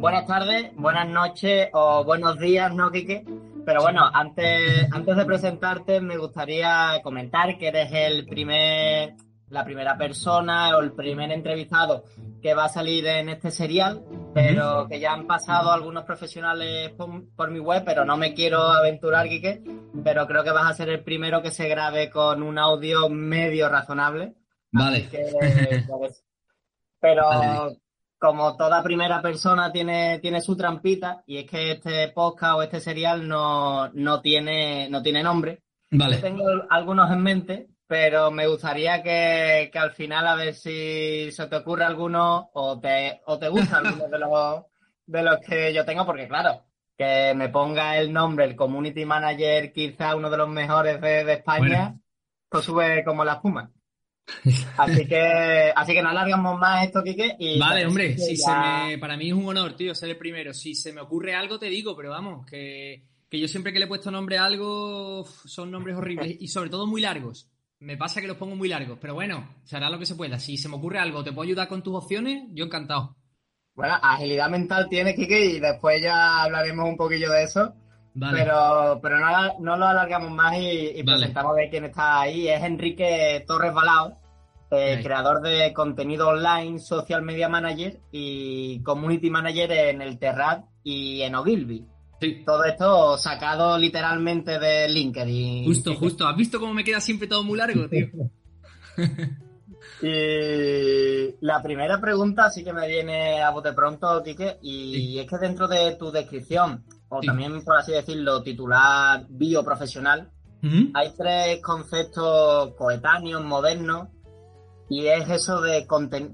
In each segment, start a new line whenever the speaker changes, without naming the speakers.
Buenas tardes, buenas noches o buenos días, ¿no, Quique? Pero bueno, antes, antes de presentarte me gustaría comentar que eres el primer, la primera persona o el primer entrevistado que va a salir en este serial, pero que ya han pasado algunos profesionales por, por mi web, pero no me quiero aventurar, Quique, pero creo que vas a ser el primero que se grabe con un audio medio razonable.
Vale.
que, pues, pero
Vale.
Como toda primera persona tiene, tiene su trampita, y es que este podcast o este serial no, no tiene, no tiene nombre. Yo
Vale.
tengo algunos en mente, pero me gustaría que, que al final a ver si se te ocurre alguno o te, o te gusta alguno de los, de los que yo tengo, porque claro, que me ponga el nombre, el Community Manager, quizá uno de los mejores de, de España,
Bueno.
pues sube como la espuma. Así que, así que no alargamos más esto, Quique. Y
Vale, hombre, si se me, para mí es un honor, tío, ser el primero. Si se me ocurre algo, te digo, pero vamos, que, que yo siempre que le he puesto nombre a algo, son nombres horribles y sobre todo muy largos. Me pasa que los pongo muy largos, pero bueno, se hará lo que se pueda. Si se me ocurre algo, te puedo ayudar con tus opciones, yo encantado.
Bueno, agilidad mental tiene, Quique, y después ya hablaremos un poquillo de eso.
Vale.
Pero, pero no, lo alargamos más y, y
Vale.
presentamos de quién está ahí. Es Enrique Torres Balao, eh, creador de contenido online, social media manager y community manager en el Terrat y en Ogilvy.
Sí.
Todo esto sacado literalmente de LinkedIn.
Justo, justo. ¿Has visto cómo me queda siempre todo muy largo, tío?
Y la primera pregunta sí que me viene a bote pronto, Quique, y
Sí.
es que dentro de tu descripción, o
Sí.
también por así decirlo, titular bioprofesional,
Ujú.
hay tres conceptos coetáneos, modernos, y es eso de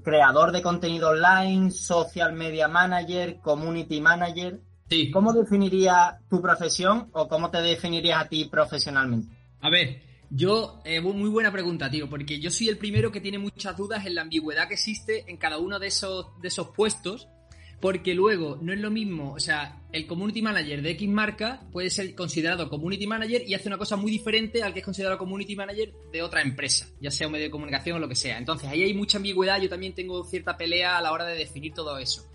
creador de contenido online, social media manager, community manager.
Sí.
¿Cómo definirías tu profesión o cómo te definirías a ti profesionalmente?
A ver, yo, eh, muy buena pregunta, tío, porque yo soy el primero que tiene muchas dudas en la ambigüedad que existe en cada uno de esos, de esos puestos, porque luego no es lo mismo, o sea, el community manager de X marca puede ser considerado community manager y hace una cosa muy diferente al que es considerado community manager de otra empresa, ya sea un medio de comunicación o lo que sea. Entonces ahí hay mucha ambigüedad, yo también tengo cierta pelea a la hora de definir todo eso.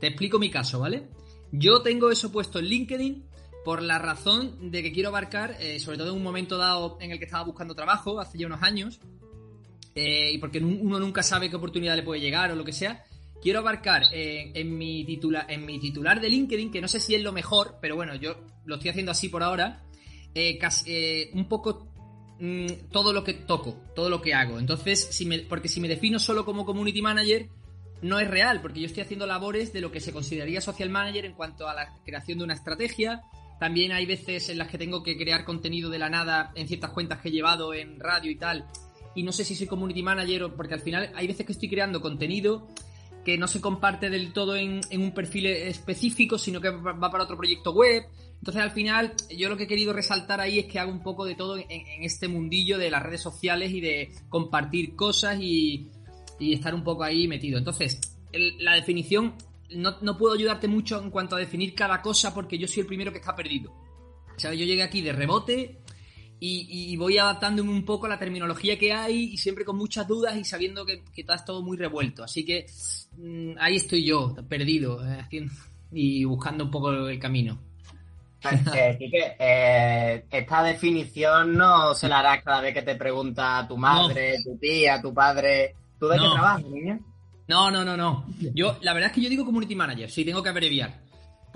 Te explico mi caso, ¿vale? Yo tengo eso puesto en LinkedIn por la razón de que quiero abarcar, eh, sobre todo en un momento dado en el que estaba buscando trabajo, hace ya unos años, eh, y porque uno nunca sabe qué oportunidad le puede llegar o lo que sea, quiero abarcar eh, en, mi titula, en mi titular de LinkedIn, que no sé si es lo mejor, pero bueno, yo lo estoy haciendo así por ahora, eh, eh, un poco mm, todo lo que toco, todo lo que hago. Entonces, porque si me defino solo como community manager, no es real, porque yo estoy haciendo labores de lo que se consideraría social manager en cuanto a la creación de una estrategia. También hay veces en las que tengo que crear contenido de la nada en ciertas cuentas que he llevado en radio y tal. Y no sé si soy community manager o porque al final hay veces que estoy creando contenido que no se comparte del todo en, un perfil específico, sino que va para otro proyecto web. Entonces al final yo lo que he querido resaltar ahí es que hago un poco de todo en, este mundillo de las redes sociales y de compartir cosas y, estar un poco ahí metido. Entonces, la definición, no, puedo ayudarte mucho en cuanto a definir cada cosa porque yo soy el primero que está perdido. O yo llegué aquí de rebote y, voy adaptándome un poco a la terminología que hay y siempre con muchas dudas y sabiendo que, que está todo muy revuelto. Así que ahí estoy yo, perdido, eh, haciendo- y buscando un poco el camino.
Eh, Quique, eh, esta definición no se la harás cada vez que te pregunta tu madre, tu tía, tu padre. ¿Tú de qué trabajas, niña?
No, no, no, no. Yo, la verdad es que yo digo community manager, sí, tengo que abreviar.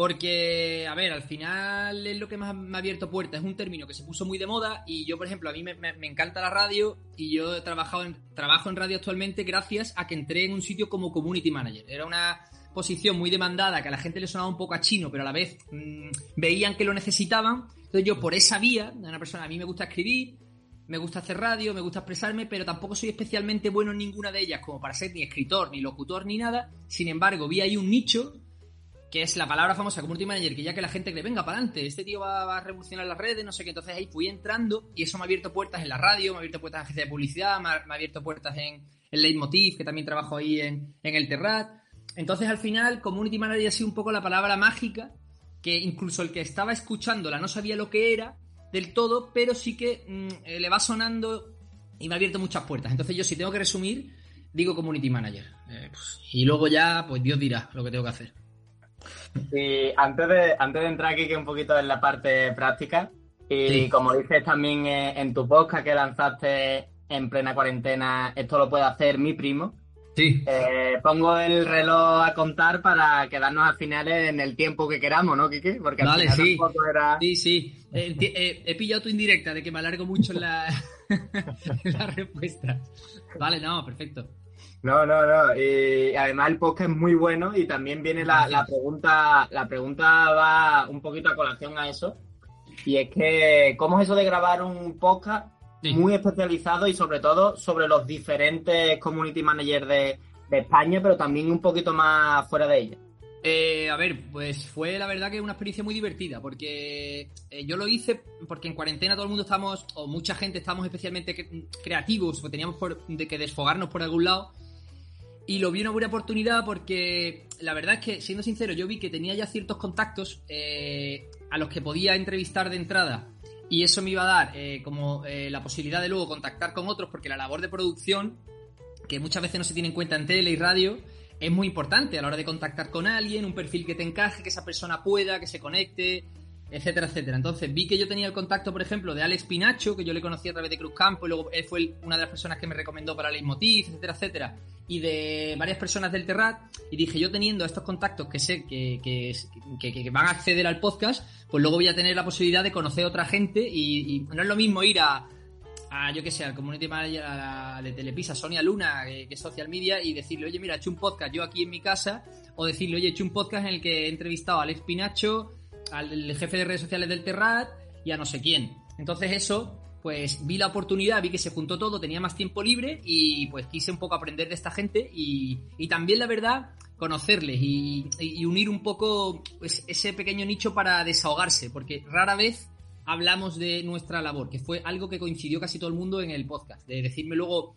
Porque, a ver, al final es lo que más me ha abierto puertas. Es un término que se puso muy de moda y yo, por ejemplo, a mí me, me- me encanta la radio y yo he trabajado en, trabajo en radio actualmente gracias a que entré en un sitio como community manager. Era una posición muy demandada, que a la gente le sonaba un poco a chino, pero a la vez mm, veían que lo necesitaban. Entonces yo por esa vía, una persona, a mí me gusta escribir, me gusta hacer radio, me gusta expresarme, pero tampoco soy especialmente bueno en ninguna de ellas, como para ser ni escritor, ni locutor, ni nada. Sin embargo, vi ahí un nicho, que es la palabra famosa community manager, que ya que la gente cree, venga, para adelante, este tío va, a revolucionar las redes, no sé qué. Entonces ahí fui entrando y eso me ha abierto puertas en la radio, me ha abierto puertas en agencia de publicidad, me ha, abierto puertas en el Leitmotiv, que también trabajo ahí en, en el Terrat. Entonces al final, community manager ha sido un poco la palabra mágica, que incluso el que estaba escuchándola no sabía lo que era, del todo, pero sí que mm, eh, le va sonando y me ha abierto muchas puertas. Entonces yo si tengo que resumir, digo Community Manager. Eh, pues, y luego ya, pues Dios dirá lo que tengo que hacer.
Y antes de, antes de entrar aquí que un poquito en la parte práctica, y como dices también eh, en tu podcast que lanzaste en plena cuarentena, esto lo puede hacer mi primo.
Sí.
Eh, pongo el reloj a contar para quedarnos al final en el tiempo que queramos, ¿no, Kike?
Porque al final sí. era... Sí, sí. Eh, eh, he pillado tu indirecta de que me alargo mucho en la, la respuesta. Vale, no, perfecto.
No, no, no. Y además el podcast es muy bueno y también viene la, la, pregunta, la pregunta va un poquito a colación a eso. Y es que, ¿cómo es eso de grabar un podcast muy especializado y sobre todo sobre los diferentes community managers de, España, pero también un poquito más fuera de ella.
Eh, a ver, pues fue la verdad que una experiencia muy divertida, porque eh, yo lo hice porque en cuarentena todo el mundo estamos, o mucha gente estamos especialmente creativos, o teníamos de que desfogarnos por algún lado, y lo vi una buena oportunidad porque la verdad es que, siendo sincero, yo vi que tenía ya ciertos contactos eh, a los que podía entrevistar de entrada y eso me iba a dar eh, como la posibilidad de luego contactar con otros porque la labor de producción, que muchas veces no se tiene en cuenta en tele y radio, es muy importante a la hora de contactar con alguien, un perfil que te encaje, que esa persona pueda, que se conecte, etcétera, etcétera. Entonces vi que yo tenía el contacto, por ejemplo, de Alex Pinacho, que yo le conocí a través de Cruz Campo, y luego él fue una de las personas que me recomendó para Leitmotiv, etcétera, etcétera, y de varias personas del Terrat, y dije, yo teniendo estos contactos que sé que, que, van a acceder al podcast, pues luego voy a tener la posibilidad de conocer a otra gente, y, no es lo mismo ir a, a yo que sé, al community manager de Telepisa, Sonia Luna, que, es social media, y decirle, oye, mira, he hecho un podcast yo aquí en mi casa, o decirle, oye, he hecho un podcast en el que he entrevistado a Alex Pinacho, al jefe de redes sociales del Terrat y a no sé quién. Entonces eso, pues vi la oportunidad, vi que se juntó todo, tenía más tiempo libre y pues quise un poco aprender de esta gente y, también la verdad conocerles y, unir un poco pues, ese pequeño nicho para desahogarse, porque rara vez hablamos de nuestra labor, que fue algo que coincidió casi todo el mundo en el podcast, de decirme luego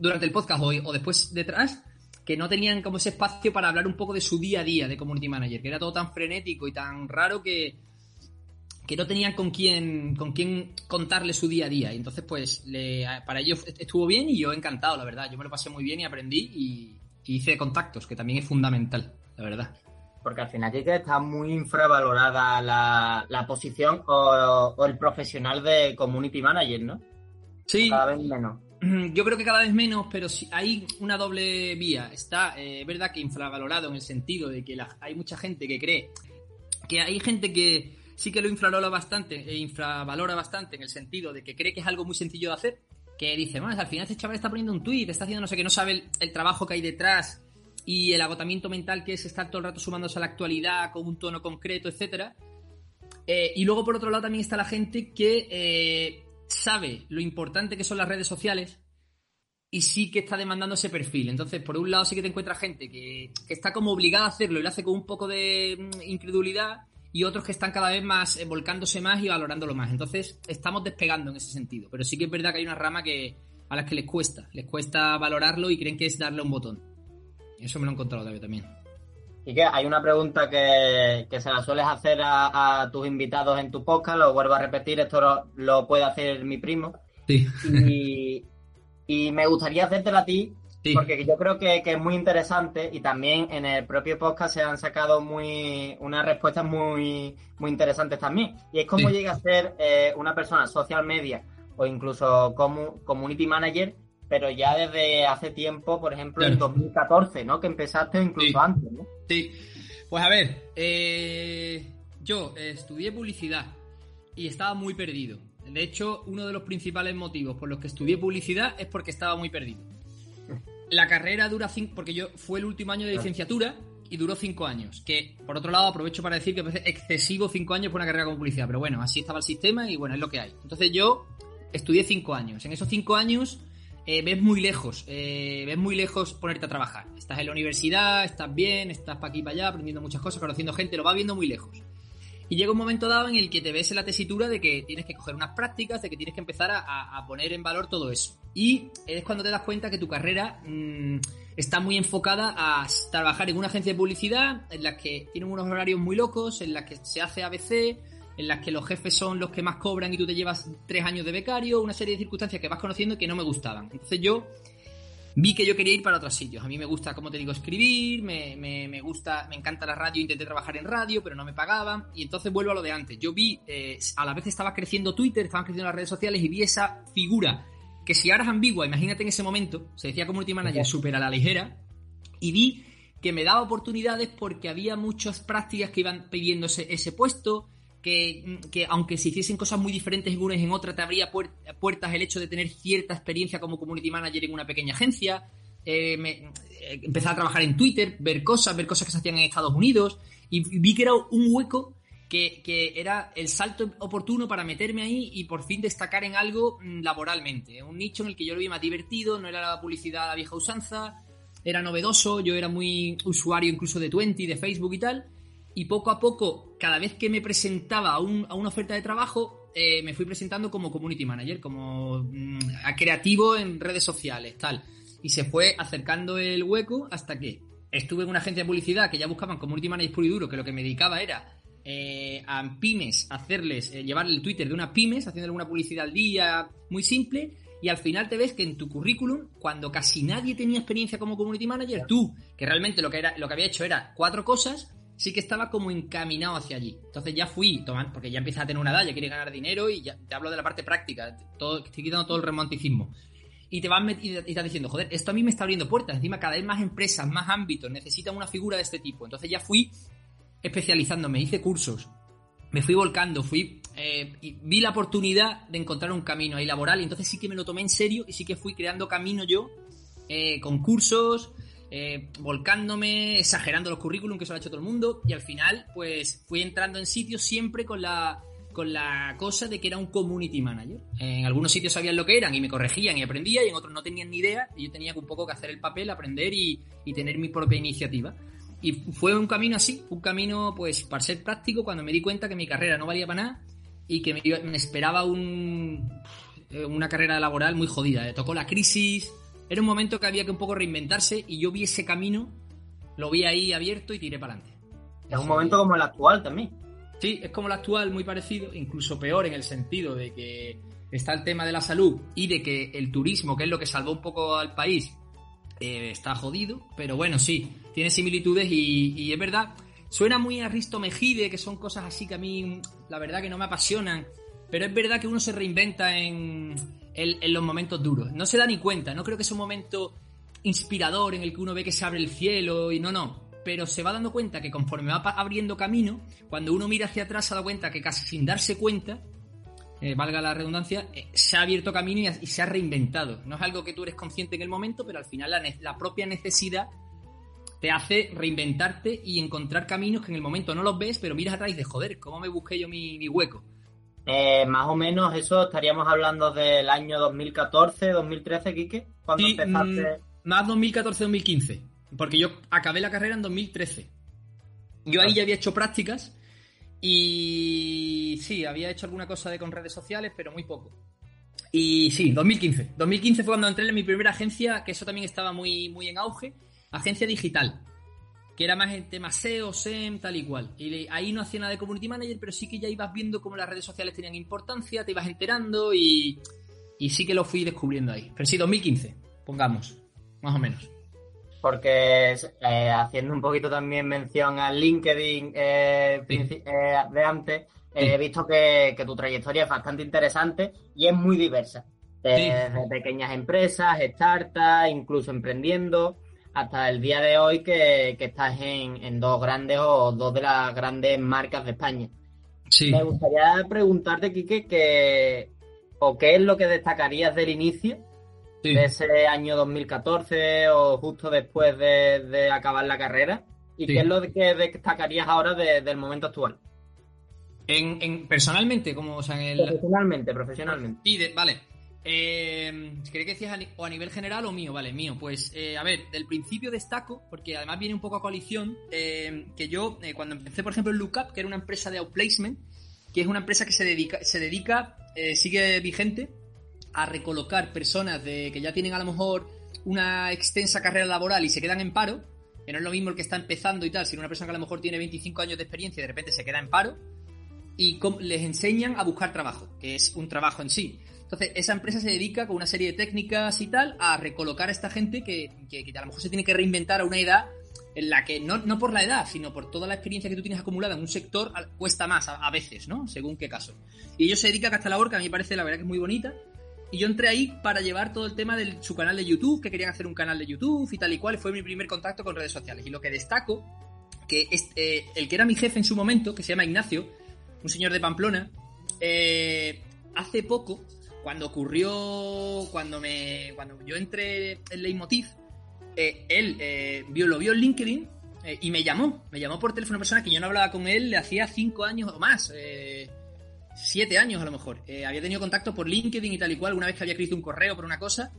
durante el podcast o, o después detrás, que no tenían como ese espacio para hablar un poco de su día a día de community manager, que era todo tan frenético y tan raro que, que no tenían con quién, con quién contarle su día a día. Y entonces, pues, le, para ellos estuvo bien y yo encantado, la verdad. Yo me lo pasé muy bien y aprendí y, hice contactos, que también es fundamental, la verdad.
Porque al final que está muy infravalorada la, la posición o, o, el profesional de community manager, ¿no?
Sí.
Cada vez menos.
yo creo que cada vez menos, pero si hay una doble vía. Está, eh, verdad que infravalorado en el sentido de que hay mucha gente que cree que hay gente que sí que lo infravalora bastante, e infravalora bastante en el sentido de que cree que es algo muy sencillo de hacer, que dice, bueno, al final este chaval está poniendo un tweet, está haciendo no sé qué, no sabe el, trabajo que hay detrás y el agotamiento mental que es estar todo el rato sumándose a la actualidad con un tono concreto, etcétera. Eh, y luego por otro lado también está la gente que eh, sabe lo importante que son las redes sociales y sí que está demandando ese perfil. Entonces, por un lado sí que te encuentras gente que, está como obligada a hacerlo y lo hace con un poco de mm, incredulidad y otros que están cada vez más eh, volcándose más y valorándolo más. Entonces, estamos despegando en ese sentido. Pero sí que es verdad que hay una rama que a las que les cuesta. Les cuesta valorarlo y creen que es darle un botón. Eso me lo he encontrado también.
Y que hay una pregunta que, se la sueles hacer a, tus invitados en tu podcast, lo vuelvo a repetir, esto lo, puede hacer mi primo.
Sí.
Y, me gustaría hacértela a ti, porque yo creo que, es muy interesante y también en el propio podcast se han sacado muy unas respuestas muy, muy interesantes también. Y es cómo llega a ser eh, una persona social media o incluso como community manager pero ya desde hace tiempo, por ejemplo, en 2014, ¿no? Que empezaste incluso antes, ¿no?
Sí. Pues a ver, eh, yo estudié publicidad y estaba muy perdido. De hecho, uno de los principales motivos por los que estudié publicidad es porque estaba muy perdido. La carrera dura cinco, porque yo fue el último año de licenciatura y duró cinco años. Que, por otro lado, aprovecho para decir que es excesivo cinco años por una carrera con publicidad. Pero bueno, así estaba el sistema y bueno, es lo que hay. Entonces yo estudié cinco años. En esos cinco años eh, ves muy lejos, eh, ves muy lejos ponerte a trabajar. Estás en la universidad, estás bien, estás para aquí para allá, aprendiendo muchas cosas, conociendo gente, lo vas viendo muy lejos. Y llega un momento dado en el que te ves en la tesitura de que tienes que coger unas prácticas, de que tienes que empezar a, poner en valor todo eso. Y es cuando te das cuenta que tu carrera mm, está muy enfocada a trabajar en una agencia de publicidad en la que tienen unos horarios muy locos, en la que se hace ABC, en las que los jefes son los que más cobran y tú te llevas tres años de becario, una serie de circunstancias que vas conociendo que no me gustaban. Entonces yo vi que yo quería ir para otros sitios. A mí me gusta, como te digo, escribir, me, me, gusta, me encanta la radio, intenté trabajar en radio, pero no me pagaban. Y entonces vuelvo a lo de antes. Yo vi, eh, a la vez estaba creciendo Twitter, estaban creciendo las redes sociales y vi esa figura que si ahora es ambigua, imagínate en ese momento, se decía community manager súper a la ligera, y vi que me daba oportunidades porque había muchas prácticas que iban pidiendo ese puesto, que, aunque se hiciesen cosas muy diferentes en una y en otra, te abría puertas el hecho de tener cierta experiencia como community manager en una pequeña agencia. Eh, eh, empezar a trabajar en Twitter, ver cosas, ver cosas que se hacían en Estados Unidos, y vi que era un hueco que, era el salto oportuno para meterme ahí y por fin destacar en algo mm, laboralmente. Un nicho en el que yo lo vi más divertido, no era la publicidad a la vieja usanza, era novedoso, yo era muy usuario incluso de Twenty, de Facebook y tal y poco a poco, cada vez que me presentaba a, una oferta de trabajo, eh, me fui presentando como community manager, como mm, creativo en redes sociales, tal. Y se fue acercando el hueco hasta que estuve en una agencia de publicidad que ya buscaban community manager puro y duro, que lo que me dedicaba era eh, a pymes, hacerles, eh, el Twitter de una pymes, haciéndole una publicidad al día muy simple. Y al final te ves que en tu currículum, cuando casi nadie tenía experiencia como community manager, tú, que realmente lo que, era, lo que había hecho era cuatro cosas, sí que estaba como encaminado hacia allí. Entonces ya fui, tomando, porque ya empieza a tener una edad, ya quiere ganar dinero y ya te hablo de la parte práctica, todo, estoy quitando todo el romanticismo. Y te vas y estás diciendo, joder, esto a mí me está abriendo puertas. Encima, cada vez más empresas, más ámbitos necesitan una figura de este tipo. Entonces ya fui especializándome, hice cursos, me fui volcando, fui eh, y vi la oportunidad de encontrar un camino ahí laboral. Y entonces sí que me lo tomé en serio y sí que fui creando camino yo, eh, con cursos, eh, volcándome, exagerando los currículum, que eso lo ha hecho todo el mundo, y al final, pues fui entrando en sitios siempre con la, con la cosa de que era un community manager. En algunos sitios sabían lo que eran y me corregían y aprendía, y en otros no tenían ni idea, y yo tenía un poco que hacer el papel, aprender y, tener mi propia iniciativa. Y fue un camino así, un camino, pues, para ser práctico, cuando me di cuenta que mi carrera no valía para nada y que me, me esperaba un, una carrera laboral muy jodida. Eh, tocó la crisis, era un momento que había que un poco reinventarse y yo vi ese camino, lo vi ahí abierto y tiré para adelante.
Es un momento como el actual también.
Sí, es como el actual, muy parecido, incluso peor en el sentido de que está el tema de la salud y de que el turismo, que es lo que salvó un poco al país, eh, está jodido, pero bueno, sí, tiene similitudes y, y, es verdad, suena muy a Risto Mejide, que son cosas así que a mí, la verdad que no me apasionan, pero es verdad que uno se reinventa en, en, los momentos duros. No se da ni cuenta, no creo que sea un momento inspirador en el que uno ve que se abre el cielo y no, no. Pero se va dando cuenta que conforme va abriendo camino, cuando uno mira hacia atrás se da cuenta que casi sin darse cuenta, eh, valga la redundancia, eh, se ha abierto camino y, se ha reinventado. No es algo que tú eres consciente en el momento, pero al final la, propia necesidad te hace reinventarte y encontrar caminos que en el momento no los ves, pero miras atrás y dices, joder, ¿cómo me busqué yo mi hueco?
Eh, más o menos eso estaríamos hablando del año 2014, 2013, Quique, cuando empezaste.
Mm, más 2014-2015, porque yo acabé la carrera en 2013. Yo ahí ya había hecho prácticas y sí, había hecho alguna cosa de con redes sociales, pero muy poco. Y sí, 2015. 2015 fue cuando entré en mi primera agencia, que eso también estaba muy, muy en auge, agencia digital que era más el tema SEO, SEM, tal y cual. Y ahí no hacía nada de community manager, pero sí que ya ibas viendo cómo las redes sociales tenían importancia, te ibas enterando y, y sí que lo fui descubriendo ahí. Pero sí, 2015, pongamos, más o menos.
Porque eh, haciendo un poquito también mención al LinkedIn eh, eh, de antes, he visto que, tu trayectoria es bastante interesante y es muy diversa. Desde pequeñas empresas, startups, incluso emprendiendo hasta el día de hoy que, estás en, dos grandes o dos de las grandes marcas de España. Sí. Me gustaría preguntarte, Quique, que, o qué es lo que destacarías del inicio de ese año 2014 o justo después de, acabar la carrera ¿Y qué es lo que destacarías ahora del momento actual?
En, personalmente, como o sea, en
el... Profesionalmente, profesionalmente.
Sí, vale. Eh, ¿Quería que decías o a nivel general o mío? Vale, mío. Pues, eh, a ver, del principio destaco, porque además viene un poco a coalición, eh, que yo, eh, cuando empecé, por ejemplo, en Lookup, que era una empresa de outplacement, que es una empresa que se dedica, se dedica sigue vigente, a recolocar personas de que ya tienen a lo mejor una extensa carrera laboral y se quedan en paro, que no es lo mismo el que está empezando y tal, sino una persona que a lo mejor tiene 25 años de experiencia y de repente se queda en paro, y les enseñan a buscar trabajo, que es un trabajo en sí. Entonces, esa empresa se dedica con una serie de técnicas y tal a recolocar a esta gente que, a lo mejor se tiene que reinventar a una edad en la que, no, no, por la edad, sino por toda la experiencia que tú tienes acumulada en un sector, cuesta más a, veces, ¿no? Según qué caso. Y ellos se dedican a esta labor que a mí me parece, la verdad, que es muy bonita. Y yo entré ahí para llevar todo el tema de su canal de YouTube, que querían hacer un canal de YouTube y tal y cual. Fue mi primer contacto con redes sociales. Y lo que destaco, que es, eh, el que era mi jefe en su momento, que se llama Ignacio, un señor de Pamplona, eh, hace poco, cuando ocurrió, cuando me, cuando yo entré en Leitmotiv, eh, él eh, vio, lo vio en LinkedIn y me llamó, me llamó por teléfono persona que yo no hablaba con él le hacía cinco años o más, siete años a lo mejor. había tenido contacto por LinkedIn y tal y cual, una vez que había escrito un correo por una cosa.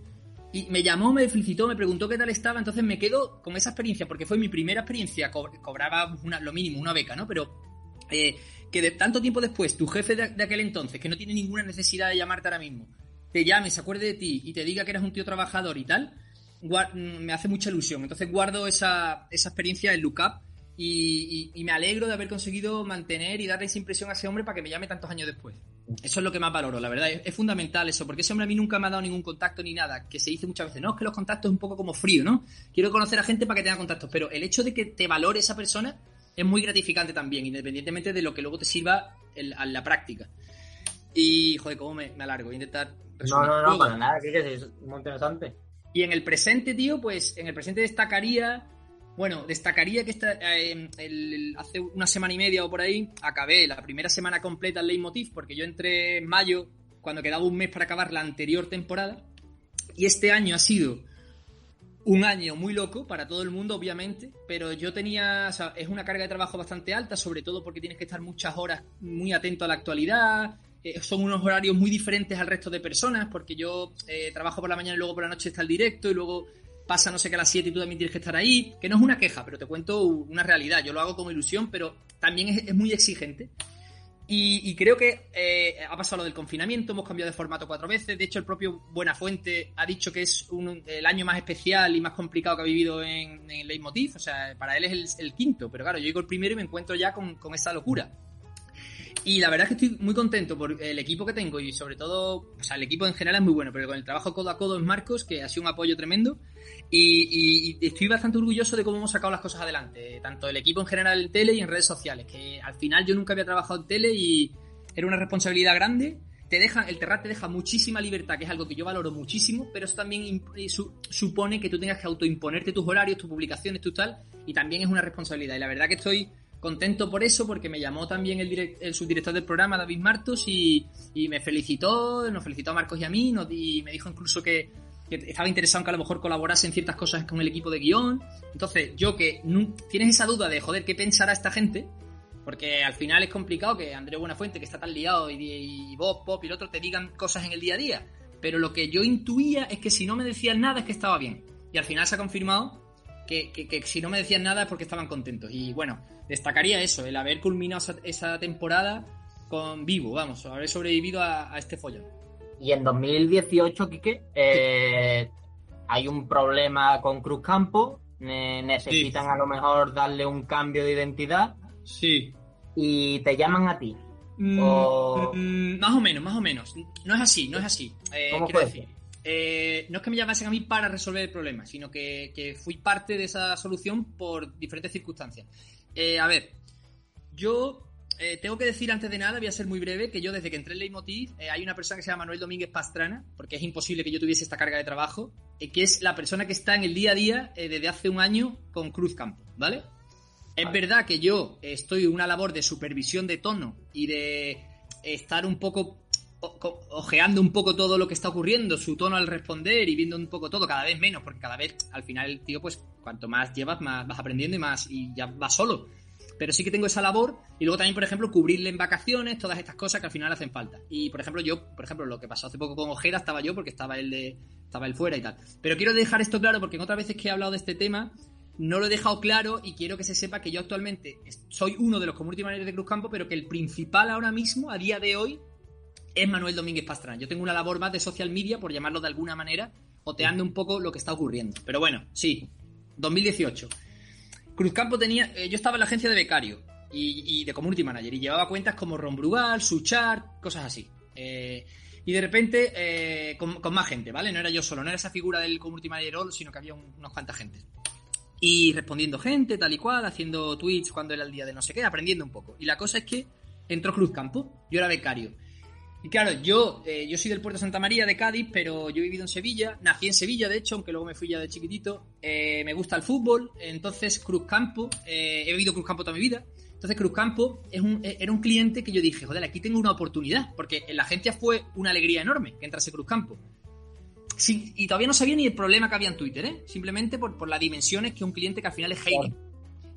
Y me llamó, me felicitó, me preguntó qué tal estaba, entonces me quedo con esa experiencia, porque fue mi primera experiencia, cobraba lo mínimo, una beca, ¿no? Pero que de tanto tiempo después, tu jefe de, aquel entonces, que no tiene ninguna necesidad de llamarte ahora mismo, te llame, se acuerde de ti y te diga que eres un tío trabajador y tal, mm, me hace mucha ilusión. Entonces guardo esa, experiencia en Lookup y, y, me alegro de haber conseguido mantener y darle esa impresión a ese hombre para que me llame tantos años después. Eso es lo que más valoro, la verdad. Es, fundamental eso, porque ese hombre a mí nunca me ha dado ningún contacto ni nada, que se dice muchas veces, no, es que los contactos es un poco como frío, ¿no? Quiero conocer a gente para que tenga contactos, pero el hecho de que te valore esa persona es muy gratificante también, independientemente de lo que luego te sirva en, la práctica. Y, joder, cómo me, alargo, voy a intentar...
No, no, no, para nada, que es muy interesante.
Y en el presente, tío, pues en el presente destacaría... Bueno, destacaría que esta, eh, hace una semana y media o por ahí acabé la primera semana completa en Leitmotiv porque yo entré en mayo cuando quedaba un mes para acabar la anterior temporada y este año ha sido un año muy loco para todo el mundo, obviamente, pero yo tenía, es una carga de trabajo bastante alta, sobre todo porque tienes que estar muchas horas muy atento a la actualidad, eh, son unos horarios muy diferentes al resto de personas, porque yo eh, trabajo por la mañana y luego por la noche está el directo y luego pasa no sé qué a las 7 y tú también tienes que estar ahí, que no es una queja, pero te cuento una realidad, yo lo hago con ilusión, pero también es muy exigente. Y, creo que eh, ha pasado lo del confinamiento, hemos cambiado de formato cuatro veces. De hecho, el propio Buenafuente ha dicho que es el año más especial y más complicado que ha vivido en, en Leitmotiv. O sea, para él es el, quinto. Pero claro, yo llego el primero y me encuentro ya con, con esta locura. Y la verdad es que estoy muy contento por el equipo que tengo y sobre todo, o sea, el equipo en general es muy bueno, pero con el trabajo codo a codo en Marcos, que ha sido un apoyo tremendo. Y, estoy bastante orgulloso de cómo hemos sacado las cosas adelante, tanto el equipo en general en tele y en redes sociales, que al final yo nunca había trabajado en tele y era una responsabilidad grande. Te deja, el Terrat te deja muchísima libertad, que es algo que yo valoro muchísimo, pero eso también supone que tú tengas que autoimponerte tus horarios, tus publicaciones, tu tal, y también es una responsabilidad. Y la verdad que estoy contento por eso, porque me llamó también el, el subdirector del programa, David Martos, y, me felicitó, nos felicitó a Marcos y a mí, y me dijo incluso que estaba interesado en que a lo mejor colaborase en ciertas cosas con el equipo de guion. Entonces, yo que tienes esa duda de, joder, ¿qué pensará esta gente? Porque al final es complicado que Andrés Buenafuente, que está tan liado, y, y Bob, Pop y el otro te digan cosas en el día a día. Pero lo que yo intuía es que si no me decían nada es que estaba bien. Y al final se ha confirmado que, que, si no me decían nada es porque estaban contentos. Y bueno, destacaría eso, el haber culminado esa, temporada con vivo, vamos, haber sobrevivido a este follón.
Y en 2018, Quique, eh, hay un problema con Cruz Campo. necesitan a lo mejor darle un cambio de identidad.
Sí.
Y te llaman a ti.
Mm, mm, más o menos, más o menos. No es así, no es así. Eh, ¿Cómo quiero decir, eh, no es que me llamasen a mí para resolver el problema, sino que, que fui parte de esa solución por diferentes circunstancias. a ver, yo eh, tengo que decir antes de nada, voy a ser muy breve, que yo desde que entré en Leitmotiv eh, hay una persona que se llama Manuel Domínguez Pastrana, porque es imposible que yo tuviese esta carga de trabajo, eh, que es la persona que está en el día a día desde hace un año con Cruz Campo, ¿vale? Es verdad que yo estoy en una labor de supervisión de tono y de estar un poco ojeando un poco todo lo que está ocurriendo, su tono al responder y viendo un poco todo, cada vez menos, porque cada vez al final tío, pues cuanto más llevas, más vas aprendiendo y más, y ya vas solo. Pero sí que tengo esa labor y luego también, por ejemplo, cubrirle en vacaciones, todas estas cosas que al final hacen falta. Y por ejemplo, yo, por ejemplo, lo que pasó hace poco con Ojeda estaba yo porque estaba él de, estaba él fuera y tal. Pero quiero dejar esto claro porque en otras veces que he hablado de este tema, no lo he dejado claro y quiero que se sepa que yo actualmente soy uno de los community managers de Cruz Campo, pero que el principal ahora mismo, a día de hoy, es Manuel Domínguez Pastrana. Yo tengo una labor más de social media, por llamarlo de alguna manera, oteando un poco lo que está ocurriendo. Pero bueno, sí, 2018. Cruz Campo tenía. Eh, yo estaba en la agencia de becario y, de community manager y llevaba cuentas como Ron Brugal, Suchar, cosas así. Eh, y de repente, eh, con, más gente, ¿vale? No era yo solo, no era esa figura del community manager, sino que había unos cuantas gente. Y respondiendo gente, tal y cual, haciendo tweets cuando era el día de no sé qué, aprendiendo un poco. Y la cosa es que entró Cruz Campo, yo era becario. Y claro, yo, eh, yo soy del puerto de Santa María de Cádiz, pero yo he vivido en Sevilla, nací en Sevilla, de hecho, aunque luego me fui ya de chiquitito. Eh, me gusta el fútbol, entonces Cruz Campo, eh, he vivido Cruz Campo toda mi vida. Entonces Cruz Campo es un, era un cliente que yo dije, joder, aquí tengo una oportunidad, porque en la agencia fue una alegría enorme que entrase Cruz Campo. Sí, y todavía no sabía ni el problema que había en Twitter, ¿eh? Simplemente por, por las dimensiones que un cliente que al final es Heine.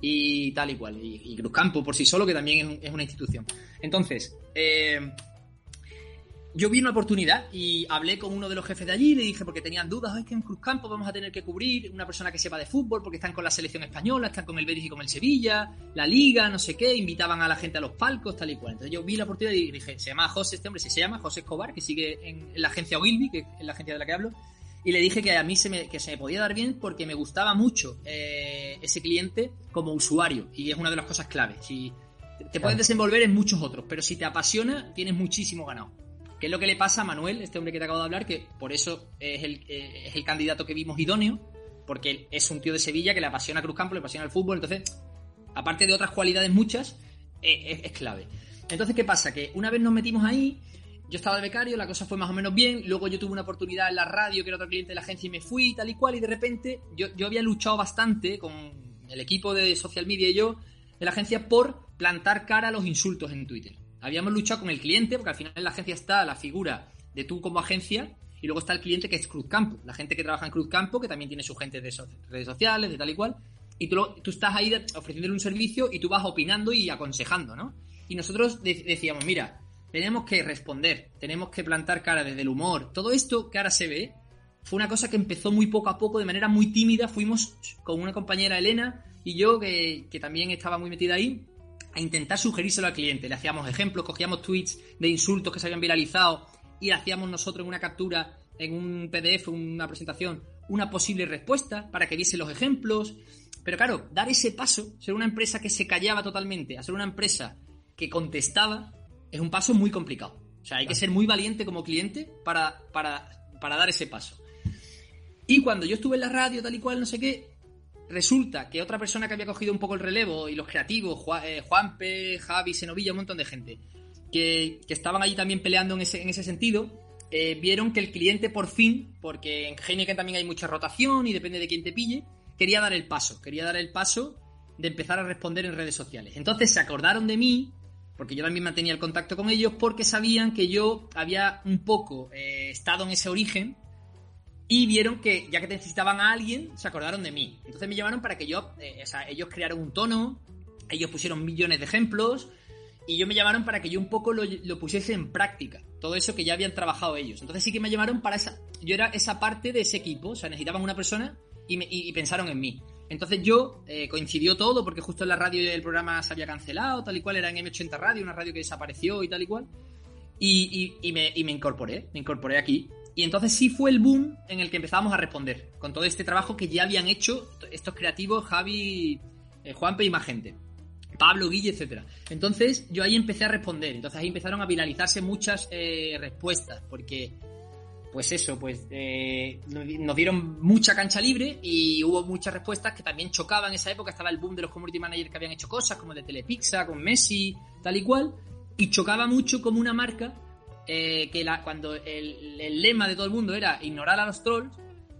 Y tal y cual. Y, y Cruz Campo por sí solo, que también es, una institución. Entonces, eh, yo vi una oportunidad y hablé con uno de los jefes de allí y le dije, porque tenían dudas, es que en Cruzcampo vamos a tener que cubrir una persona que sepa de fútbol, porque están con la selección española, están con el Betis y con el Sevilla, la Liga, no sé qué, invitaban a la gente a los palcos, tal y cual. Entonces yo vi la oportunidad y dije, se llama José, este hombre se llama José Escobar, que sigue en, la agencia Wilby, que es la agencia de la que hablo, y le dije que a mí se me, que se me podía dar bien porque me gustaba mucho eh, ese cliente como usuario, y es una de las cosas claves. Si te puedes desenvolver en muchos otros, pero si te apasiona, tienes muchísimo ganado. ¿Qué es lo que le pasa a Manuel, este hombre que te acabo de hablar? Que por eso es el, eh, es el candidato que vimos idóneo, porque es un tío de Sevilla que le apasiona Cruz Campo, le apasiona el fútbol, entonces, aparte de otras cualidades muchas, eh, es, clave. Entonces, ¿qué pasa? Que una vez nos metimos ahí, yo estaba de becario, la cosa fue más o menos bien, luego yo tuve una oportunidad en la radio, que era otro cliente de la agencia, y me fui, tal y cual, y de repente yo, yo había luchado bastante con el equipo de social media y yo de la agencia por plantar cara a los insultos en Twitter habíamos luchado con el cliente, porque al final en la agencia está la figura de tú como agencia, y luego está el cliente que es Cruz Campo, la gente que trabaja en Cruz Campo, que también tiene su gente de redes sociales, de tal y cual, y tú, tú estás ahí ofreciéndole un servicio y tú vas opinando y aconsejando, ¿no? Y nosotros decíamos, mira, tenemos que responder, tenemos que plantar cara desde el humor, todo esto que ahora se ve, fue una cosa que empezó muy poco a poco, de manera muy tímida, fuimos con una compañera Elena y yo, que, que también estaba muy metida ahí, a intentar sugerírselo al cliente. Le hacíamos ejemplos, cogíamos tweets de insultos que se habían viralizado y hacíamos nosotros en una captura, en un PDF, una presentación, una posible respuesta para que viese los ejemplos. Pero claro, dar ese paso, ser una empresa que se callaba totalmente, a ser una empresa que contestaba, es un paso muy complicado. O sea, hay que ser muy valiente como cliente para, para, para dar ese paso. Y cuando yo estuve en la radio, tal y cual, no sé qué, resulta que otra persona que había cogido un poco el relevo y los creativos, eh, Juanpe, Javi, Senovilla, un montón de gente, que, estaban allí también peleando en ese, en ese sentido, eh, vieron que el cliente por fin, porque en Heineken también hay mucha rotación y depende de quién te pille, quería dar el paso, quería dar el paso de empezar a responder en redes sociales. Entonces se acordaron de mí, porque yo también mantenía el contacto con ellos, porque sabían que yo había un poco eh, estado en ese origen y vieron que ya que necesitaban a alguien, se acordaron de mí. Entonces me llamaron para que yo, eh, o sea, ellos crearon un tono, ellos pusieron millones de ejemplos, y ellos me llamaron para que yo un poco lo, pusiese en práctica, todo eso que ya habían trabajado ellos. Entonces sí que me llamaron para esa, yo era esa parte de ese equipo, o sea, necesitaban una persona y, pensaron en mí. Entonces yo eh, coincidió todo porque justo en la radio el programa se había cancelado, tal y cual, era en M80 Radio, una radio que desapareció y tal y cual. Y, y, me, y me incorporé, me incorporé aquí. Y entonces sí fue el boom en el que empezábamos a responder, con todo este trabajo que ya habían hecho estos creativos, Javi, eh, Juanpe y más gente. Pablo, Guille, etcétera. Entonces yo ahí empecé a responder. Entonces ahí empezaron a viralizarse muchas eh, respuestas, porque, pues eso, pues eh, nos dieron mucha cancha libre y hubo muchas respuestas que también chocaban en esa época. Estaba el boom de los community managers que habían hecho cosas, como de Telepizza, con Messi, tal y cual. Y chocaba mucho como una marca eh, que la, cuando el, lema de todo el mundo era ignorar a los trolls,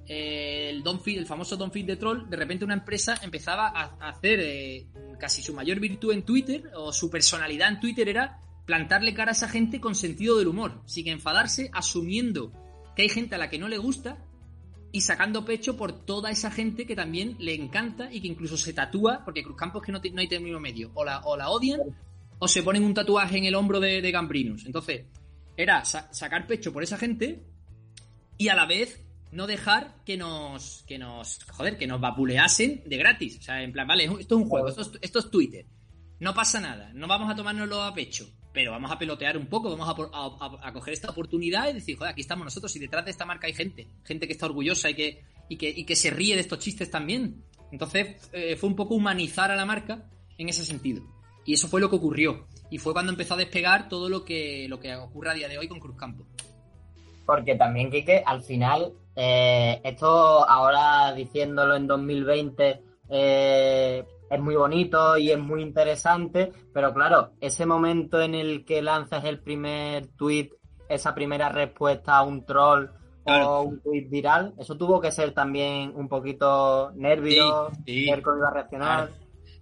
eh, el, famoso Don Feed de troll, de repente una empresa empezaba a, hacer eh, casi su mayor virtud en Twitter, o su personalidad en Twitter era plantarle cara a esa gente con sentido del humor, sin enfadarse, asumiendo que hay gente a la que no le gusta y sacando pecho por toda esa gente que también le encanta y que incluso se tatúa, porque Cruzcampo es que no, hay término medio, o la, o la odian o se ponen un tatuaje en el hombro de, de Gambrinus. Entonces, era sacar pecho por esa gente y a la vez no dejar que nos, que nos, joder, que nos vapuleasen de gratis. O sea, en plan, vale, esto es un juego, esto es, esto es Twitter. No pasa nada, no vamos a tomárnoslo a pecho pero vamos a pelotear un poco, vamos a, coger esta oportunidad y decir, joder, aquí estamos nosotros y detrás de esta marca hay gente, gente que está orgullosa y que, y que, y que se ríe de estos chistes también. Entonces eh, fue un poco humanizar a la marca en ese sentido. Y eso fue lo que ocurrió. Y fue cuando empezó a despegar todo lo que, lo que ocurre a día de hoy con Cruzcampo.
Porque también, Quique, al final, eh, esto ahora diciéndolo en 2020, eh, es muy bonito y es muy interesante, pero claro, ese momento en el que lanzas el primer tweet, esa primera respuesta a un troll o un tweet viral, eso tuvo que ser también un poquito nervio, ver cómo iba a reaccionar.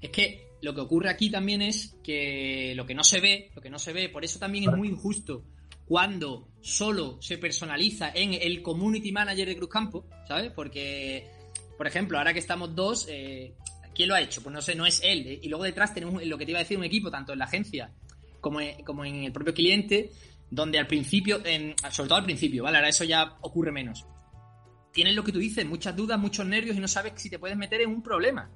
Es que lo que ocurre aquí también es que lo que no se ve, lo que no se ve, por eso también es muy injusto cuando solo se personaliza en el community manager de Cruzcampo, ¿sabes? Porque, por ejemplo, ahora que estamos dos, eh, ¿Quién lo ha hecho? Pues no sé, no es él. Y luego detrás tenemos lo que te iba a decir, un equipo, tanto en la agencia como en, como en el propio cliente, donde al principio, en, sobre todo al principio, ¿vale? Ahora eso ya ocurre menos. Tienes lo que tú dices, muchas dudas, muchos nervios y no sabes si te puedes meter en un problema.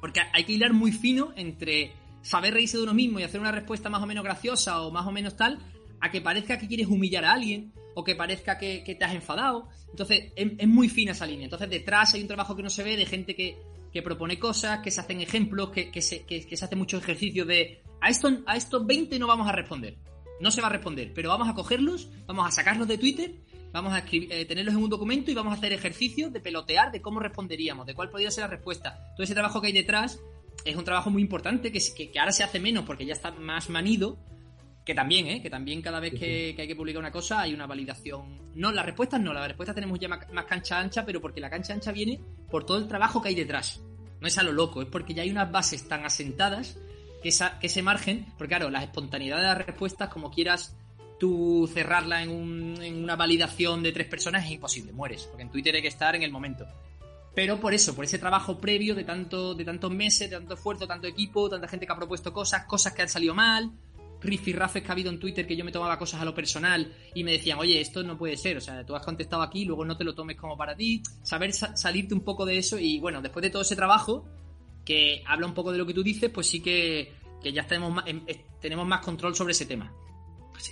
Porque hay que hilar muy fino entre saber reírse de uno mismo y hacer una respuesta más o menos graciosa o más o menos tal, a que parezca que quieres humillar a alguien o que parezca que, te has enfadado. Entonces, es, es, muy fina esa línea. Entonces, detrás hay un trabajo que no se ve de gente que que propone cosas, que se hacen ejemplos, que, se, que, se hace mucho ejercicio de a, esto, a estos 20 no vamos a responder. No se va a responder, pero vamos a cogerlos, vamos a sacarlos de Twitter, vamos a escribir, eh, tenerlos en un documento y vamos a hacer ejercicios de pelotear de cómo responderíamos, de cuál podría ser la respuesta. Todo ese trabajo que hay detrás es un trabajo muy importante que, que, ahora se hace menos porque ya está más manido, que también, ¿eh? Que también cada vez que, hay que publicar una cosa hay una validación. No, las respuestas no, las respuestas tenemos ya más, cancha ancha, pero porque la cancha ancha viene por todo el trabajo que hay detrás. No es a lo loco, es porque ya hay unas bases tan asentadas que, esa, que ese margen, porque claro, la espontaneidad de las respuestas, como quieras tú cerrarla en, un, en una validación de tres personas, es imposible, mueres, porque en Twitter hay que estar en el momento. Pero por eso, por ese trabajo previo de tanto, de tantos meses, de tanto esfuerzo, tanto equipo, tanta gente que ha propuesto cosas, cosas que han salido mal, rifirrafes que ha habido en Twitter que yo me tomaba cosas a lo personal y me decían, oye, esto no puede ser, o sea, tú has contestado aquí, luego no te lo tomes como para ti, saber salirte un poco de eso y bueno, después de todo ese trabajo, que habla un poco de lo que tú dices, pues sí que, ya tenemos em, tenemos más control sobre ese tema.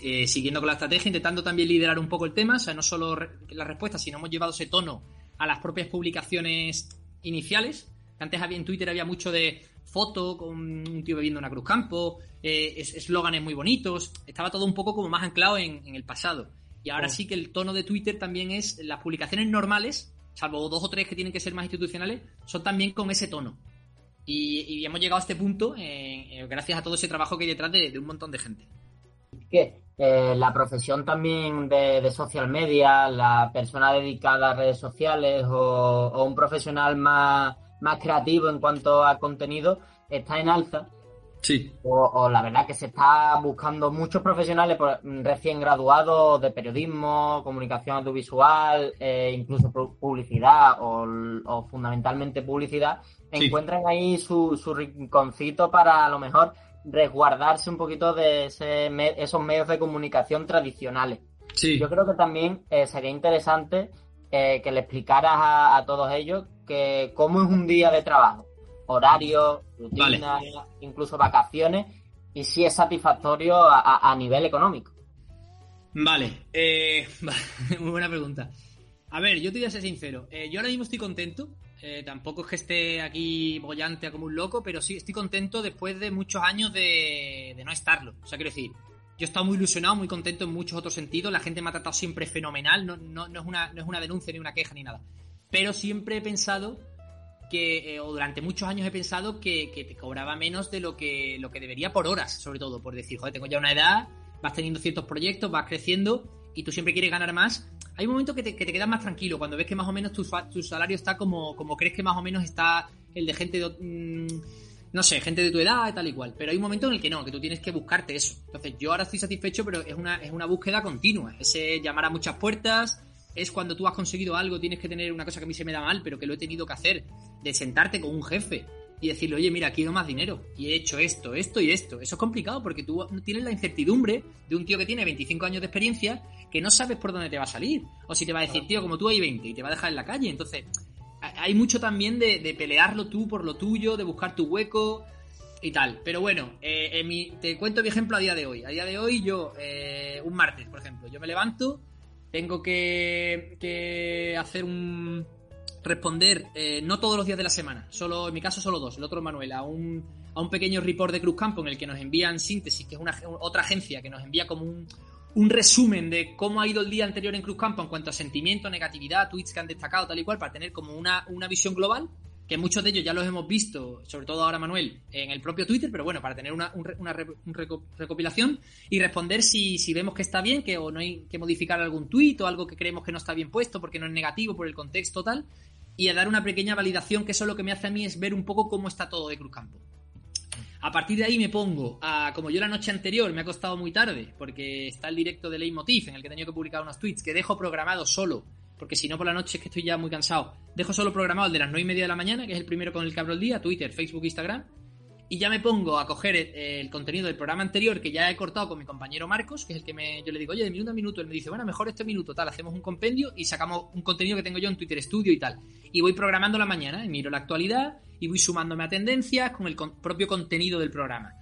Eh, siguiendo con la estrategia, intentando también liderar un poco el tema, o sea, no solo la respuesta, sino hemos llevado ese tono a las propias publicaciones iniciales. Antes había en Twitter había mucho de foto con un tío bebiendo una cruz campo, eh, eslóganes muy bonitos, estaba todo un poco como más anclado en, el pasado. Y ahora oh. sí que el tono de Twitter también es, las publicaciones normales, salvo dos o tres que tienen que ser más institucionales, son también con ese tono. Y, hemos llegado a este punto eh, gracias a todo ese trabajo que hay detrás de, un montón de gente.
Que eh, la profesión también de, social media, la persona dedicada a redes sociales o un profesional más más creativo en cuanto a contenido está en alza.
Sí.
O, la verdad que se está buscando muchos profesionales recién graduados de periodismo, comunicación audiovisual, eh, incluso publicidad o, fundamentalmente publicidad, encuentran ahí su, su rinconcito para a lo mejor resguardarse un poquito de esos medios de comunicación tradicionales.
Sí.
Yo creo que también eh, sería interesante eh, que le explicaras a, todos ellos que cómo es un día de trabajo, horario, rutina, incluso vacaciones, y si es satisfactorio a, nivel económico.
Vale, eh, muy buena pregunta. A ver, yo te voy a ser sincero. Yo ahora mismo estoy contento. Tampoco es que esté aquí bollante como un loco, pero sí estoy contento después de muchos años de, no estarlo. O sea, quiero decir, yo he estado muy ilusionado, muy contento en muchos otros sentidos. La gente me ha tratado siempre fenomenal. No, no, no, es, una, no es una denuncia, ni una queja, ni nada. Pero siempre he pensado que, eh, o durante muchos años he pensado que, que, te cobraba menos de lo que, lo que debería por horas, sobre todo. Por decir, joder, tengo ya una edad, vas teniendo ciertos proyectos, vas creciendo y tú siempre quieres ganar más. Hay un momento que te, que te quedas más tranquilo cuando ves que más o menos tu, tu salario está como, como crees que más o menos está el de gente de, mm, no sé, gente de tu edad tal y cual. Pero hay un momento en el que no, que tú tienes que buscarte eso. Entonces, yo ahora estoy satisfecho, pero es una, es una búsqueda continua. Ese llamar a muchas puertas, es cuando tú has conseguido algo, tienes que tener una cosa que a mí se me da mal, pero que lo he tenido que hacer, de sentarte con un jefe y decirle, oye, mira, quiero más dinero y he hecho esto, esto y esto. Eso es complicado porque tú tienes la incertidumbre de un tío que tiene 25 años de experiencia que no sabes por dónde te va a salir. O si te va a decir, tío, como tú hay 20 y te va a dejar en la calle. Entonces, hay mucho también de, pelearlo tú por lo tuyo, de buscar tu hueco y tal. Pero bueno, eh, te cuento mi ejemplo a día de hoy. A día de hoy yo, eh, un martes, por ejemplo, yo me levanto, tengo que, que hacer un responder, eh, no todos los días de la semana, solo en mi caso solo dos, el otro Manuel, a un, a un pequeño report de Cruz Campo en el que nos envían síntesis, que es una, otra agencia que nos envía como un, un resumen de cómo ha ido el día anterior en Cruz Campo en cuanto a sentimiento, negatividad, tweets que han destacado, tal y cual, para tener como una, una visión global que muchos de ellos ya los hemos visto, sobre todo ahora Manuel, en el propio Twitter, pero bueno, para tener una, una recopilación y responder si, si, vemos que está bien, que o no hay que modificar algún tweet o algo que creemos que no está bien puesto porque no es negativo por el contexto tal, y a dar una pequeña validación, que eso lo que me hace a mí es ver un poco cómo está todo de Cruz Campo. A partir de ahí me pongo a, como yo la noche anterior me ha costado muy tarde, porque está el directo de Leitmotiv en el que he tenido que publicar unos tweets que dejo programado solo porque si no por la noche es que estoy ya muy cansado. Dejo solo programado el de las 9 y media de la mañana, que es el primero con el que abro el día, Twitter, Facebook, Instagram. Y ya me pongo a coger el, contenido del programa anterior que ya he cortado con mi compañero Marcos, que es el que me, yo le digo, oye, de minuto a minuto. Él me dice, bueno, mejor este minuto, tal, hacemos un compendio y sacamos un contenido que tengo yo en Twitter Studio y tal. Y voy programando la mañana, miro la actualidad y voy sumándome a tendencias con el propio contenido del programa.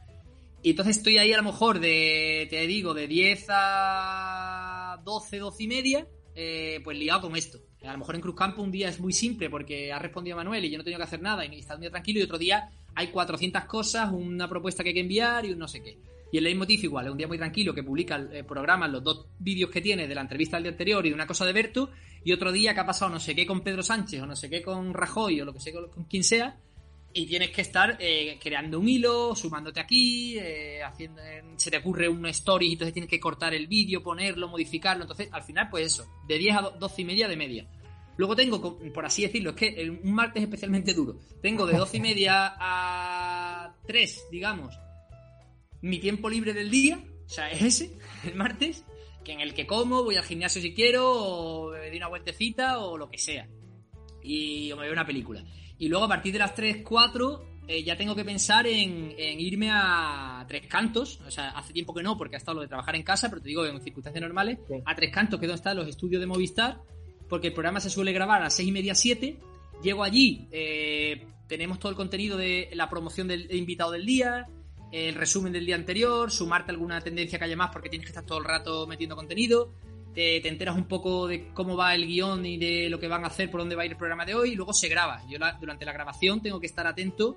Y entonces estoy ahí a lo mejor de, te digo, de 10 a 12, 12 y media eh, pues liado con esto. A lo mejor en Cruz Campo un día es muy simple porque ha respondido Manuel y yo no he tenido que hacer nada y está un día tranquilo y otro día hay 400 cosas, una propuesta que hay que enviar y un no sé qué. Y el Leitmotiv igual, es un día muy tranquilo que publica el eh, programa los dos vídeos que tiene de la entrevista del día anterior y de una cosa de Berto y otro día que ha pasado no sé qué con Pedro Sánchez o no sé qué con Rajoy o lo que sé con quien sea y tienes que estar eh, creando un hilo, sumándote aquí, eh, haciendo, se te ocurre una story y entonces tienes que cortar el vídeo, ponerlo, modificarlo. Entonces, al final, pues eso, de 10 a 12 y media de media. Luego tengo, por así decirlo, es que un martes especialmente duro. Tengo de 12 y media a 3, digamos, mi tiempo libre del día, o sea, es ese, el martes, que en el que como, voy al gimnasio si quiero, o me doy una vueltecita, o lo que sea. Y o me veo una película. Y luego a partir de las 3, 4 eh, ya tengo que pensar en, irme a Tres Cantos. O sea, hace tiempo que no, porque ha estado lo de trabajar en casa, pero te digo, en circunstancias normales, a Tres Cantos, que es donde están los estudios de Movistar, porque el programa se suele grabar a las 6 y media, 7. Llego allí, eh, tenemos todo el contenido de la promoción del invitado del día, el resumen del día anterior, sumarte alguna tendencia que haya más porque tienes que estar todo el rato metiendo contenido te, enteras un poco de cómo va el guion y de lo que van a hacer, por dónde va a ir el programa de hoy, y luego se graba. Yo durante la grabación tengo que estar atento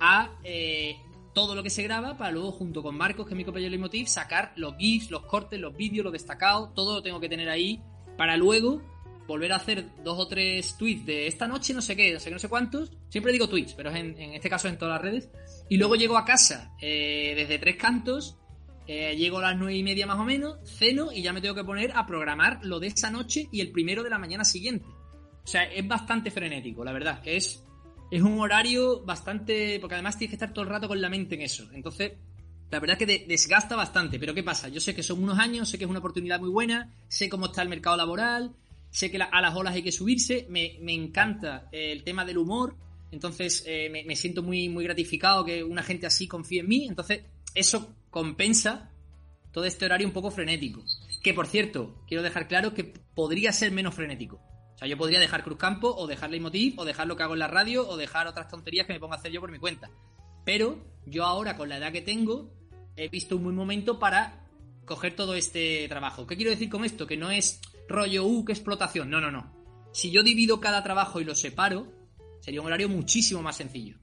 a eh, todo lo que se graba para luego, junto con Marcos, que es mi compañero de motiv, sacar los GIFs, los cortes, los vídeos, los destacados, todo lo tengo que tener ahí para luego volver a hacer dos o tres tweets de esta noche, no sé qué, no sé qué, no sé cuántos. Siempre digo tweets, pero en, en este caso en todas las redes. Y luego llego a casa eh, desde tres cantos eh, llego a las nueve y media más o menos, ceno y ya me tengo que poner a programar lo de esa noche y el primero de la mañana siguiente. O sea, es bastante frenético, la verdad. Es, es un horario bastante. Porque además tienes que estar todo el rato con la mente en eso. Entonces, la verdad es que desgasta bastante. Pero ¿qué pasa? Yo sé que son unos años, sé que es una oportunidad muy buena, sé cómo está el mercado laboral, sé que a las olas hay que subirse. Me, encanta el tema del humor. Entonces, eh, me, siento muy, muy gratificado que una gente así confíe en mí. Entonces, eso compensa todo este horario un poco frenético. Que por cierto, quiero dejar claro que podría ser menos frenético. O sea, yo podría dejar Cruzcampo o dejar Leitmotiv o dejar lo que hago en la radio o dejar otras tonterías que me pongo a hacer yo por mi cuenta. Pero yo ahora, con la edad que tengo, he visto un buen momento para coger todo este trabajo. ¿Qué quiero decir con esto? Que no es rollo, uh, que explotación. No, no, no. Si yo divido cada trabajo y lo separo, sería un horario muchísimo más sencillo.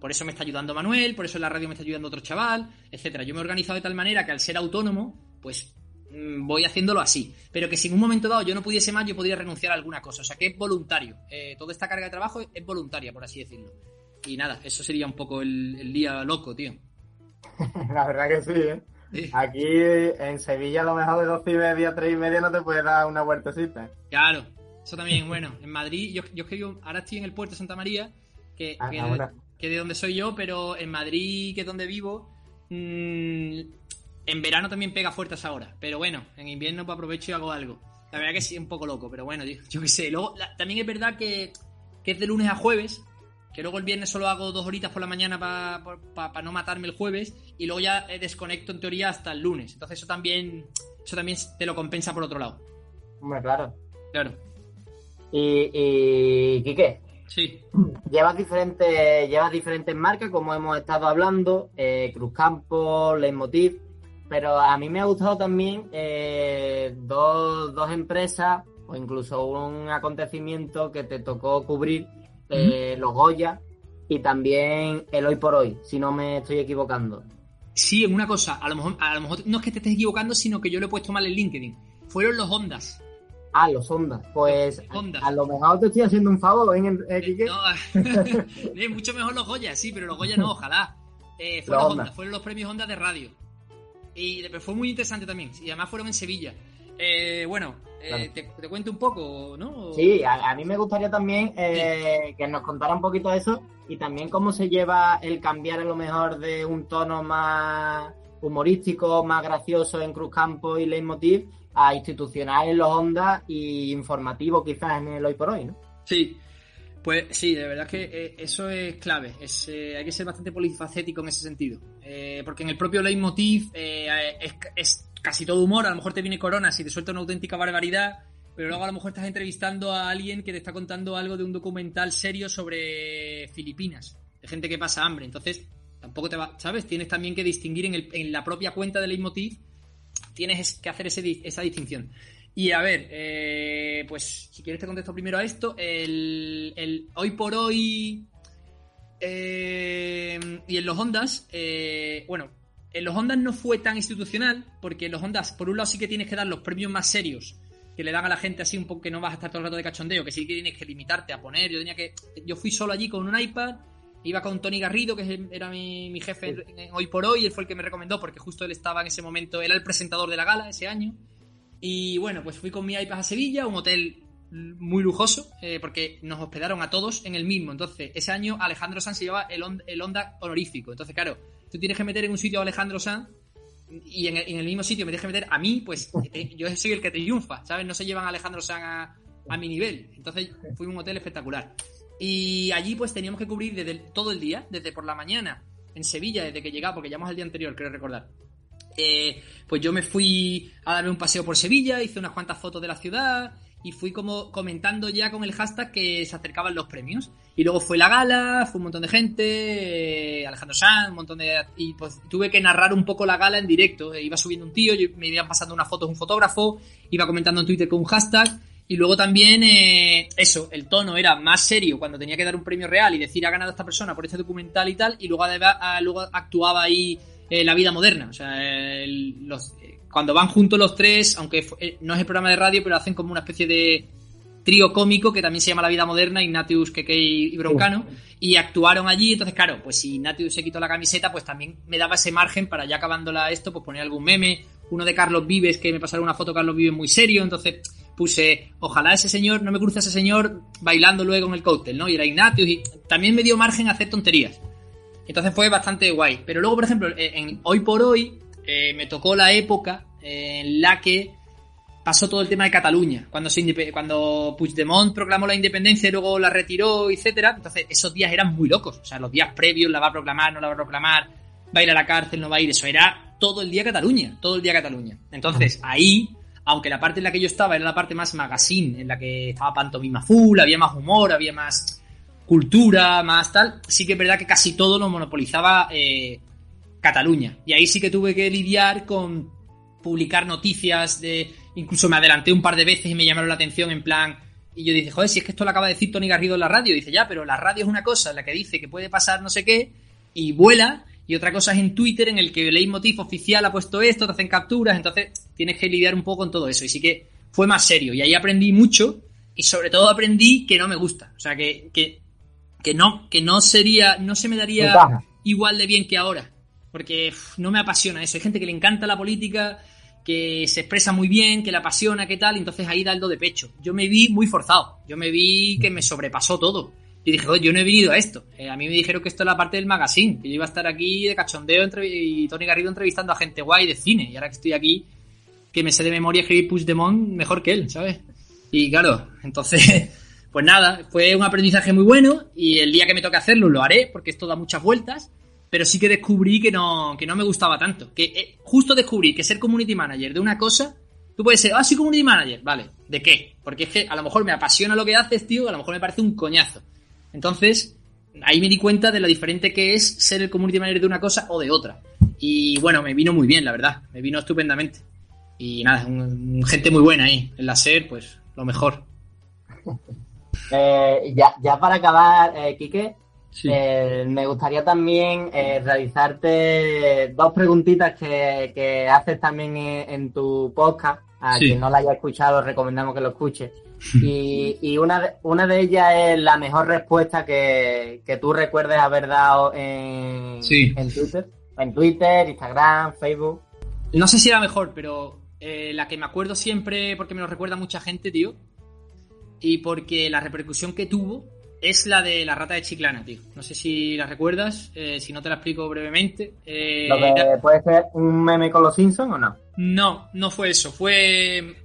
Por eso me está ayudando Manuel, por eso en la radio me está ayudando otro chaval, etcétera. Yo me he organizado de tal manera que al ser autónomo, pues mm, voy haciéndolo así. Pero que si en un momento dado yo no pudiese más, yo podría renunciar a alguna cosa. O sea que es voluntario. Eh, toda esta carga de trabajo es voluntaria, por así decirlo. Y nada, eso sería un poco el, día loco, tío.
la verdad que sí, ¿eh? Aquí en Sevilla a lo mejor de dos y media, tres y media no te puedes dar una vueltecita.
Claro, eso también, bueno. En Madrid, yo, yo que ahora estoy en el puerto de Santa María, que,
ah,
que de donde soy yo, pero en Madrid, que es donde vivo, mm, en verano también pega fuertes ahora. Pero bueno, en invierno pues aprovecho y hago algo. La verdad que sí, un poco loco, pero bueno, yo, qué sé. Luego, también es verdad que, que, es de lunes a jueves, que luego el viernes solo hago dos horitas por la mañana para no matarme el jueves, y luego ya desconecto en teoría hasta el lunes. Entonces eso también, eso también te lo compensa por otro lado.
Hombre, claro.
Claro.
Y, y Quique,
Sí.
Llevas diferentes, llevas diferentes marcas, como hemos estado hablando, eh, Cruzcampo, Leitmotiv, pero a mí me ha gustado también eh, dos, dos, empresas o incluso un acontecimiento que te tocó cubrir, eh, los Goya y también el Hoy por Hoy, si no me estoy equivocando.
Sí, en una cosa, a lo mejor, a lo mejor no es que te estés equivocando, sino que yo lo he puesto mal en LinkedIn. Fueron los Ondas.
Ah, los Hondas. Pues A, lo mejor te estoy haciendo un favor, ¿eh,
eh No, mucho mejor los Goya, sí, pero los Goya no, ojalá. Eh, fueron, los fueron los premios Honda de radio. Y fue muy interesante también. Y además fueron en Sevilla. Eh, bueno, eh, te, cuento un poco, ¿no?
Sí, a, mí me gustaría también que nos contara un poquito de eso y también cómo se lleva el cambiar a lo mejor de un tono más humorístico, más gracioso en Cruz Campo y Leitmotiv a institucional en los ondas y informativo quizás en el hoy por hoy, ¿no?
Sí, pues sí, de verdad que eh, eso es clave. Es, eh, hay que ser bastante polifacético en ese sentido. Eh, porque en el propio leitmotiv es, es, casi todo humor. A lo mejor te viene Corona si te suelta una auténtica barbaridad. Pero luego a lo mejor estás entrevistando a alguien que te está contando algo de un documental serio sobre Filipinas. De gente que pasa hambre. Entonces, tampoco te va. ¿Sabes? Tienes también que distinguir en, la propia cuenta de leitmotiv tienes que hacer esa distinción. Y a ver, eh, pues si quieres te contesto primero a esto. El, hoy por hoy eh, y en los Ondas, eh, bueno, en los Ondas no fue tan institucional, porque en los Ondas, por un lado, sí que tienes que dar los premios más serios, que le dan a la gente así un poco que no vas a estar todo el rato de cachondeo, que sí que tienes que limitarte a poner. Yo tenía que. Yo fui solo allí con un iPad Iba con Tony Garrido, que era mi, jefe hoy por hoy, él fue el que me recomendó porque justo él estaba en ese momento, era el presentador de la gala ese año. Y bueno, pues fui con mi iPad a Sevilla, un hotel muy lujoso, eh, porque nos hospedaron a todos en el mismo. Entonces, ese año Alejandro Sanz se llevaba el, el Onda honorífico. Entonces, claro, tú tienes que meter en un sitio a Alejandro Sanz y en el, mismo sitio me tienes que meter a mí, pues eh, yo soy el que triunfa, ¿sabes? No se llevan a Alejandro Sanz a, a mi nivel. Entonces, fui a un hotel espectacular. Y allí pues teníamos que cubrir desde todo el día, desde por la mañana, en Sevilla, desde que llegaba, porque llegamos el día anterior, creo recordar. Eh, pues yo me fui a darme un paseo por Sevilla, hice unas cuantas fotos de la ciudad y fui como comentando ya con el hashtag que se acercaban los premios. Y luego fue la gala, fue un montón de gente, eh, Alejandro Sanz, un montón de... Y pues tuve que narrar un poco la gala en directo. Eh, iba subiendo un tío, me iban pasando una foto de un fotógrafo, iba comentando en Twitter con un hashtag y luego también, eh, eso, el tono era más serio cuando tenía que dar un premio real y decir ha ganado esta persona por este documental y tal, y luego, luego actuaba ahí la vida moderna. O sea, los, eh, cuando van juntos los tres, aunque no es el programa de radio, pero hacen como una especie de trío cómico que también se llama La Vida Moderna, Ignatius, Keke y Broncano, y actuaron allí. Entonces, claro, pues si Ignatius se quitó la camiseta, pues también me daba ese margen para ya acabándola esto, pues poner algún meme. Uno de Carlos Vives, que me pasaron una foto Carlos Vives muy serio. Entonces, puse, ojalá ese señor, no me cruce ese señor bailando luego en el cóctel, ¿no? Y era Ignatius y también me dio margen a hacer tonterías. Entonces fue bastante guay. Pero luego, por ejemplo, eh, en, hoy por hoy eh, me tocó la época en la que pasó todo el tema de Cataluña, cuando, se cuando Puigdemont proclamó la independencia y luego la retiró, etcétera. Entonces esos días eran muy locos. O sea, los días previos, la va a proclamar, no la va a proclamar, va a ir a la cárcel, no va a ir. Eso era todo el día Cataluña, todo el día Cataluña. Entonces ahí aunque la parte en la que yo estaba era la parte más magazine, en la que estaba pantomima full, había más humor, había más cultura, más tal, sí que es verdad que casi todo lo monopolizaba eh, Cataluña. Y ahí sí que tuve que lidiar con publicar noticias de... Incluso me adelanté un par de veces y me llamaron la atención en plan... Y yo dije, joder, si es que esto lo acaba de decir Tony Garrido en la radio. dice, ya, pero la radio es una cosa en la que dice que puede pasar no sé qué y vuela y otra cosa es en Twitter en el que el leitmotiv oficial ha puesto esto, te hacen capturas, entonces tienes que lidiar un poco con todo eso. Y sí que fue más serio. Y ahí aprendí mucho y sobre todo aprendí que no me gusta. O sea, que, que, que no, que no sería, no se me daría igual de bien que ahora. Porque no me apasiona eso. Hay gente que le encanta la política, que se expresa muy bien, que le apasiona, qué tal, entonces ahí da el do de pecho. Yo me vi muy forzado. Yo me vi que me sobrepasó todo. Y dije, yo no he venido a esto. Eh, a mí me dijeron que esto es la parte del magazine, que yo iba a estar aquí de cachondeo y Tony Garrido entrevistando a gente guay de cine. Y ahora que estoy aquí, que me sé de memoria escribir Push Demon mejor que él, ¿sabes? Y claro, entonces, pues nada, fue un aprendizaje muy bueno y el día que me toque hacerlo lo haré porque esto da muchas vueltas, pero sí que descubrí que no, que no me gustaba tanto. Que eh, justo descubrí que ser community manager de una cosa, tú puedes ser, ah, soy community manager, vale, ¿de qué? Porque es que a lo mejor me apasiona lo que haces, tío, a lo mejor me parece un coñazo. Entonces, ahí me di cuenta de lo diferente que es ser el community manager de una cosa o de otra. Y bueno, me vino muy bien, la verdad, me vino estupendamente. Y nada, gente muy buena ahí. En la SER, pues lo mejor.
Eh, ya, ya para acabar, eh, Quique, eh, me gustaría también eh, realizarte dos preguntitas que, haces también en, tu podcast. A quien no la haya escuchado, recomendamos que lo escuche. Y, y una, de, una de ellas es la mejor respuesta que, tú recuerdes haber dado en, en Twitter. En Twitter, Instagram, Facebook.
No sé si era mejor, pero eh, la que me acuerdo siempre porque me lo recuerda mucha gente, tío. Y porque la repercusión que tuvo es la de la rata de Chiclana, tío. No sé si la recuerdas, eh, si no te la explico brevemente.
Eh, ¿Puede ser un meme con los Simpsons o no?
No, no fue eso. Fue.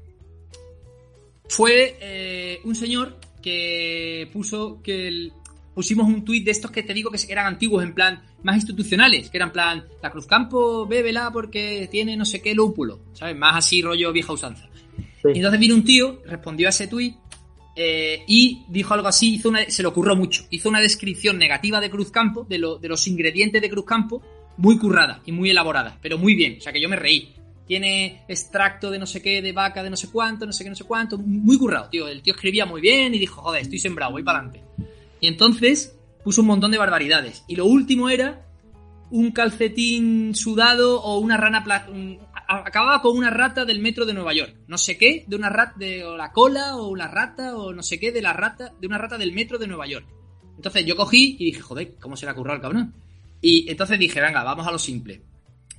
Fue un señor que puso que el, pusimos un tuit de estos que te digo que eran antiguos, en plan, más institucionales, que eran plan, la Cruzcampo bébela porque tiene no sé qué lúpulo, ¿sabes? Más así rollo vieja usanza. Y entonces vino un tío, respondió a ese tuit eh, y dijo algo así, hizo se le ocurrió mucho, hizo una descripción negativa de Cruzcampo, de, de los ingredientes de Cruzcampo, muy currada y muy elaborada, pero muy bien, o sea que yo me reí. Tiene extracto de no sé qué, de vaca, de no sé cuánto, no sé qué, no sé cuánto, muy currado, tío. El tío escribía muy bien y dijo, joder, estoy sembrado, voy para adelante. Y entonces puso un montón de barbaridades. Y lo último era un calcetín sudado o una rana... Acababa con una rata del metro de Nueva York. No sé qué, de una rata de la cola o una rata o no sé qué de la rata, de una rata del metro de Nueva York. Entonces yo cogí y dije, joder, ¿cómo se le ha currado el cabrón? Y entonces dije, venga, vamos a lo simple.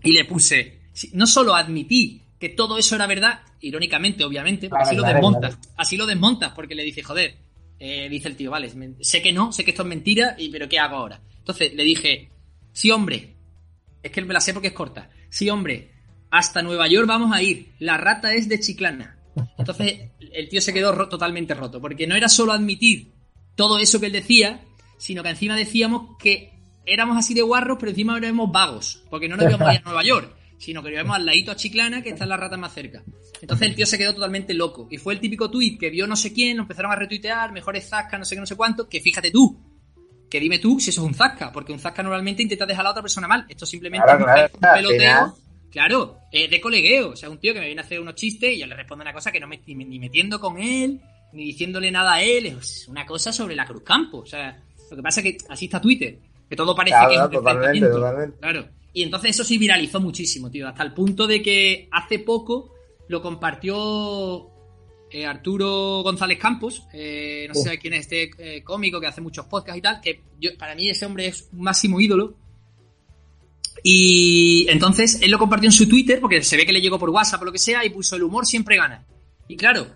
Y le puse, no solo admití que todo eso era verdad, irónicamente, obviamente, porque así lo desmontas, así lo desmontas, porque le dice, joder, eh, dice el tío, vale, sé que no, sé que esto es mentira, y, pero ¿qué hago ahora? Entonces le dije, sí, hombre, es que me la sé porque es corta. Sí, hombre, hasta Nueva York vamos a ir. La rata es de Chiclana. Entonces el tío se quedó totalmente roto, porque no era solo admitir todo eso que él decía, sino que encima decíamos que éramos así de guarros, pero encima éramos vagos, porque no nos íbamos a ir a Nueva York sino que vemos al ladito a Chiclana, que está la rata más cerca. Entonces el tío se quedó totalmente loco. Y fue el típico tuit que vio no sé quién, empezaron a retuitear, mejores zasca, no sé qué, no sé cuánto, que fíjate tú, que dime tú si eso es un zasca, porque un zasca normalmente intenta dejar a la otra persona mal. Esto simplemente es un, peloteo. Claro, de colegueo. O sea, un tío que me viene a hacer unos chistes y yo le respondo una cosa que no me ni, ni metiendo con él, ni diciéndole nada a él. Es una cosa sobre la Cruz Campo. O sea, lo que pasa es que así está Twitter. Que todo parece que es un totalmente, totalmente. Claro. Y entonces eso sí viralizó muchísimo, tío. Hasta el punto de que hace poco lo compartió eh, Arturo González Campos. Eh, no sé quién es este eh, cómico que hace muchos podcasts y tal. Que yo, para mí ese hombre es un máximo ídolo. Y entonces él lo compartió en su Twitter porque se ve que le llegó por WhatsApp o lo que sea y puso el humor siempre gana. Y claro,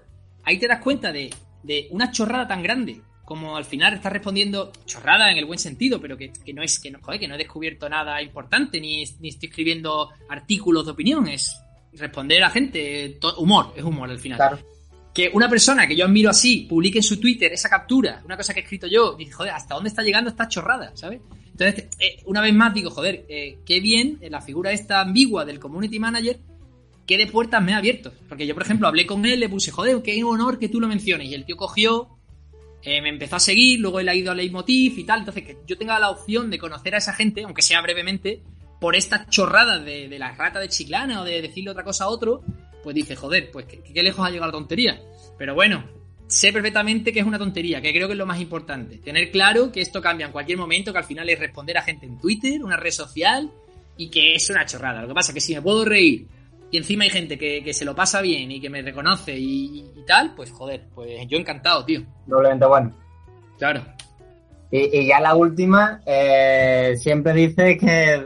ahí te das cuenta de, de una chorrada tan grande como al final está respondiendo chorrada en el buen sentido, pero que, no es que no, que no he descubierto nada importante, ni, ni estoy escribiendo artículos de opinión, es responder a gente, humor, es humor al final. Que una persona que yo admiro así publique en su Twitter esa captura, una cosa que he escrito yo, dice, joder, ¿hasta dónde está llegando esta chorrada? ¿Sabes? Entonces, eh, una vez más digo, joder, eh, qué bien la figura esta ambigua del community manager, qué de puertas me ha abierto. Porque yo, por ejemplo, hablé con él, le puse, joder, qué honor que tú lo menciones. Y el tío cogió, eh, me empezó a seguir, luego él ha ido a Leitmotiv y tal. Entonces, que yo tenga la opción de conocer a esa gente, aunque sea brevemente, por esta chorrada de, la rata de Chiclana o de decirle otra cosa a otro, pues dice, joder, pues qué, lejos ha llegado la tontería. Pero bueno, sé perfectamente que es una tontería, que creo que es lo más importante. Tener claro que esto cambia en cualquier momento, que al final es responder a gente en Twitter, una red social, y que es una chorrada. Lo que pasa es que si me puedo reír y encima hay gente que, se lo pasa bien y que me reconoce y, tal, pues joder, pues yo encantado, tío.
Doblemente bueno.
Claro.
Y, ya la última, eh, siempre dice que,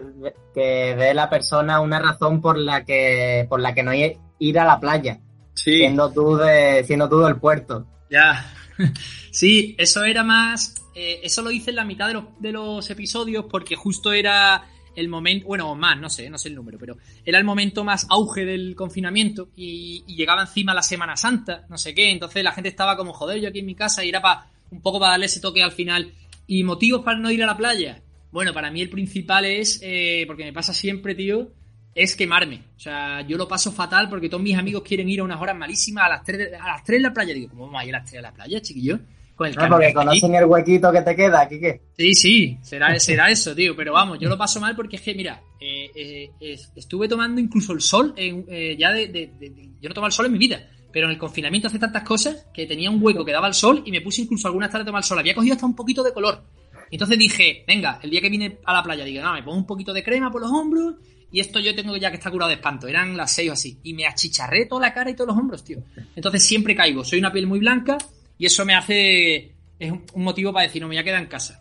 que ve la persona una razón por la que por la que no ir a la playa. Sí. Siendo tú, de, siendo tú del puerto.
Ya. sí, eso era más. Eh, eso lo hice en la mitad de los, de los episodios porque justo era el momento, bueno, más, no sé, no sé el número, pero era el momento más auge del confinamiento y, llegaba encima la Semana Santa, no sé qué, entonces la gente estaba como, joder, yo aquí en mi casa y era para un poco para darle ese toque al final. ¿Y motivos para no ir a la playa? Bueno, para mí el principal es, eh, porque me pasa siempre, tío, es quemarme. O sea, yo lo paso fatal porque todos mis amigos quieren ir a unas horas malísimas a las 3 de, a las 3 en la playa. Digo, ¿cómo vamos a ir a las 3 de la playa, chiquillo?
Con el no, porque conocen el huequito que te queda, qué.
Sí, sí, será, será eso, tío. Pero vamos, yo lo paso mal porque es que, mira, eh, eh, estuve tomando incluso el sol, eh, ya de, Yo no tomo el sol en mi vida, pero en el confinamiento hace tantas cosas que tenía un hueco que daba el sol y me puse incluso algunas tardes a tomar el sol. Había cogido hasta un poquito de color. Entonces dije, venga, el día que vine a la playa, digo, no, me pongo un poquito de crema por los hombros y esto yo tengo ya que estar curado de espanto. Eran las seis o así. Y me achicharré toda la cara y todos los hombros, tío. Entonces siempre caigo. Soy una piel muy blanca y eso me hace. Es un motivo para decir, no me voy a quedar en casa.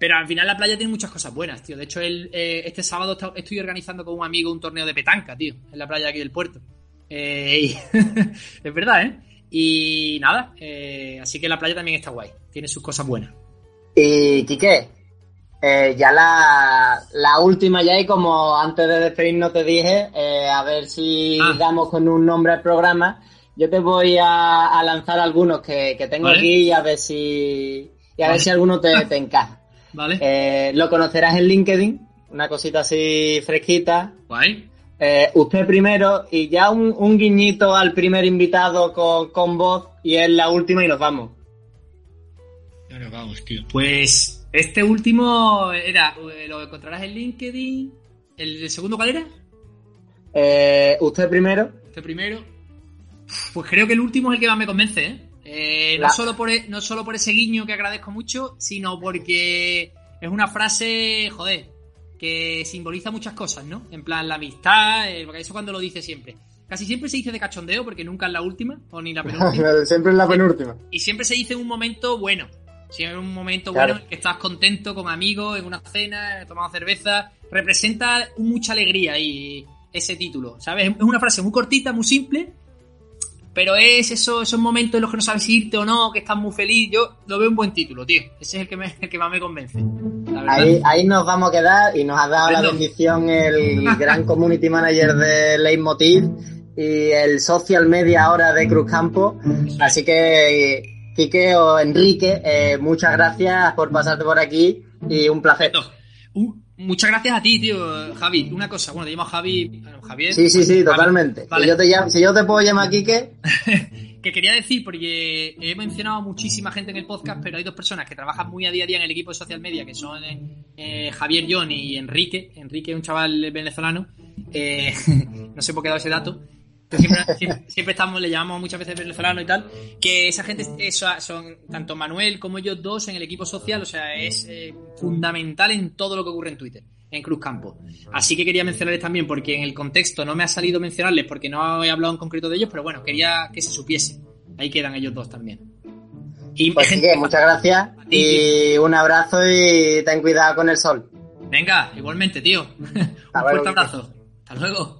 Pero al final la playa tiene muchas cosas buenas, tío. De hecho, el, eh, este sábado estoy organizando con un amigo un torneo de petanca, tío. En la playa de aquí del puerto. Eh, es verdad, ¿eh? Y nada, eh, así que la playa también está guay. Tiene sus cosas buenas.
Y Quique, eh, ya la, última ya y como antes de despedirnos te dije, eh, a ver si ah. damos con un nombre al programa. Yo te voy a, lanzar algunos que, tengo aquí y a ver si y a ver si alguno te, te encaja.
Vale.
Eh, lo conocerás en LinkedIn, una cosita así fresquita.
Guay.
usted primero y ya un, guiñito al primer invitado con, con voz y es la última y nos vamos.
Ya nos vamos, tío. Pues este último era, eh, lo encontrarás en LinkedIn. ¿El, segundo cuál era?
Eh, usted primero.
Usted primero. Pues creo que el último es el que más me convence, ¿eh? eh no, solo por, e, no solo por ese guiño que agradezco mucho, sino porque es una frase, joder, que simboliza muchas cosas, ¿no? En plan, la amistad, porque eso cuando lo dice siempre. Casi siempre se dice de cachondeo, porque nunca es la última, o ni la penúltima.
siempre es la penúltima.
Y siempre se dice en un momento bueno. Si es un momento bueno en que estás contento con amigos, en una cena, tomando cerveza, representa mucha alegría y ese título, ¿sabes? Es una frase muy cortita, muy simple, pero es eso, esos momentos en los que no sabes irte o no, que estás muy feliz. Yo lo veo un buen título, tío. Ese es el que, me, el que más me convence.
Ahí, ahí nos vamos a quedar y nos ha dado la bendición el gran community manager de Leitmotiv y el social media ahora de Cruz Campo. Así que Quique o Enrique, eh, muchas gracias por pasarte por aquí y un placer.
muchas gracias a ti, tío, Javi. Una cosa, bueno, te llamo Javi, Javier.
Sí, sí, sí, totalmente. Si, yo te si yo te puedo llamar Quique.
que quería decir, porque he mencionado a muchísima gente en el podcast, pero hay dos personas que trabajan muy a día a día en el equipo de social media, que son eh, Javier John y Enrique. Enrique es un chaval venezolano. Eh, no sé por qué he dado ese dato. Siempre, estamos, le llamamos muchas veces venezolano y tal, que esa gente son, tanto Manuel como ellos dos en el equipo social, o sea, es eh, fundamental en todo lo que ocurre en Twitter, en Cruz Campo. Así que quería mencionarles también, porque en el contexto no me ha salido mencionarles porque no he hablado en concreto de ellos, pero bueno, quería que se supiese. Ahí quedan ellos dos también.
Y, pues muchas gracias y un abrazo y ten cuidado con el sol.
Venga, igualmente, tío. un fuerte abrazo. Hasta luego.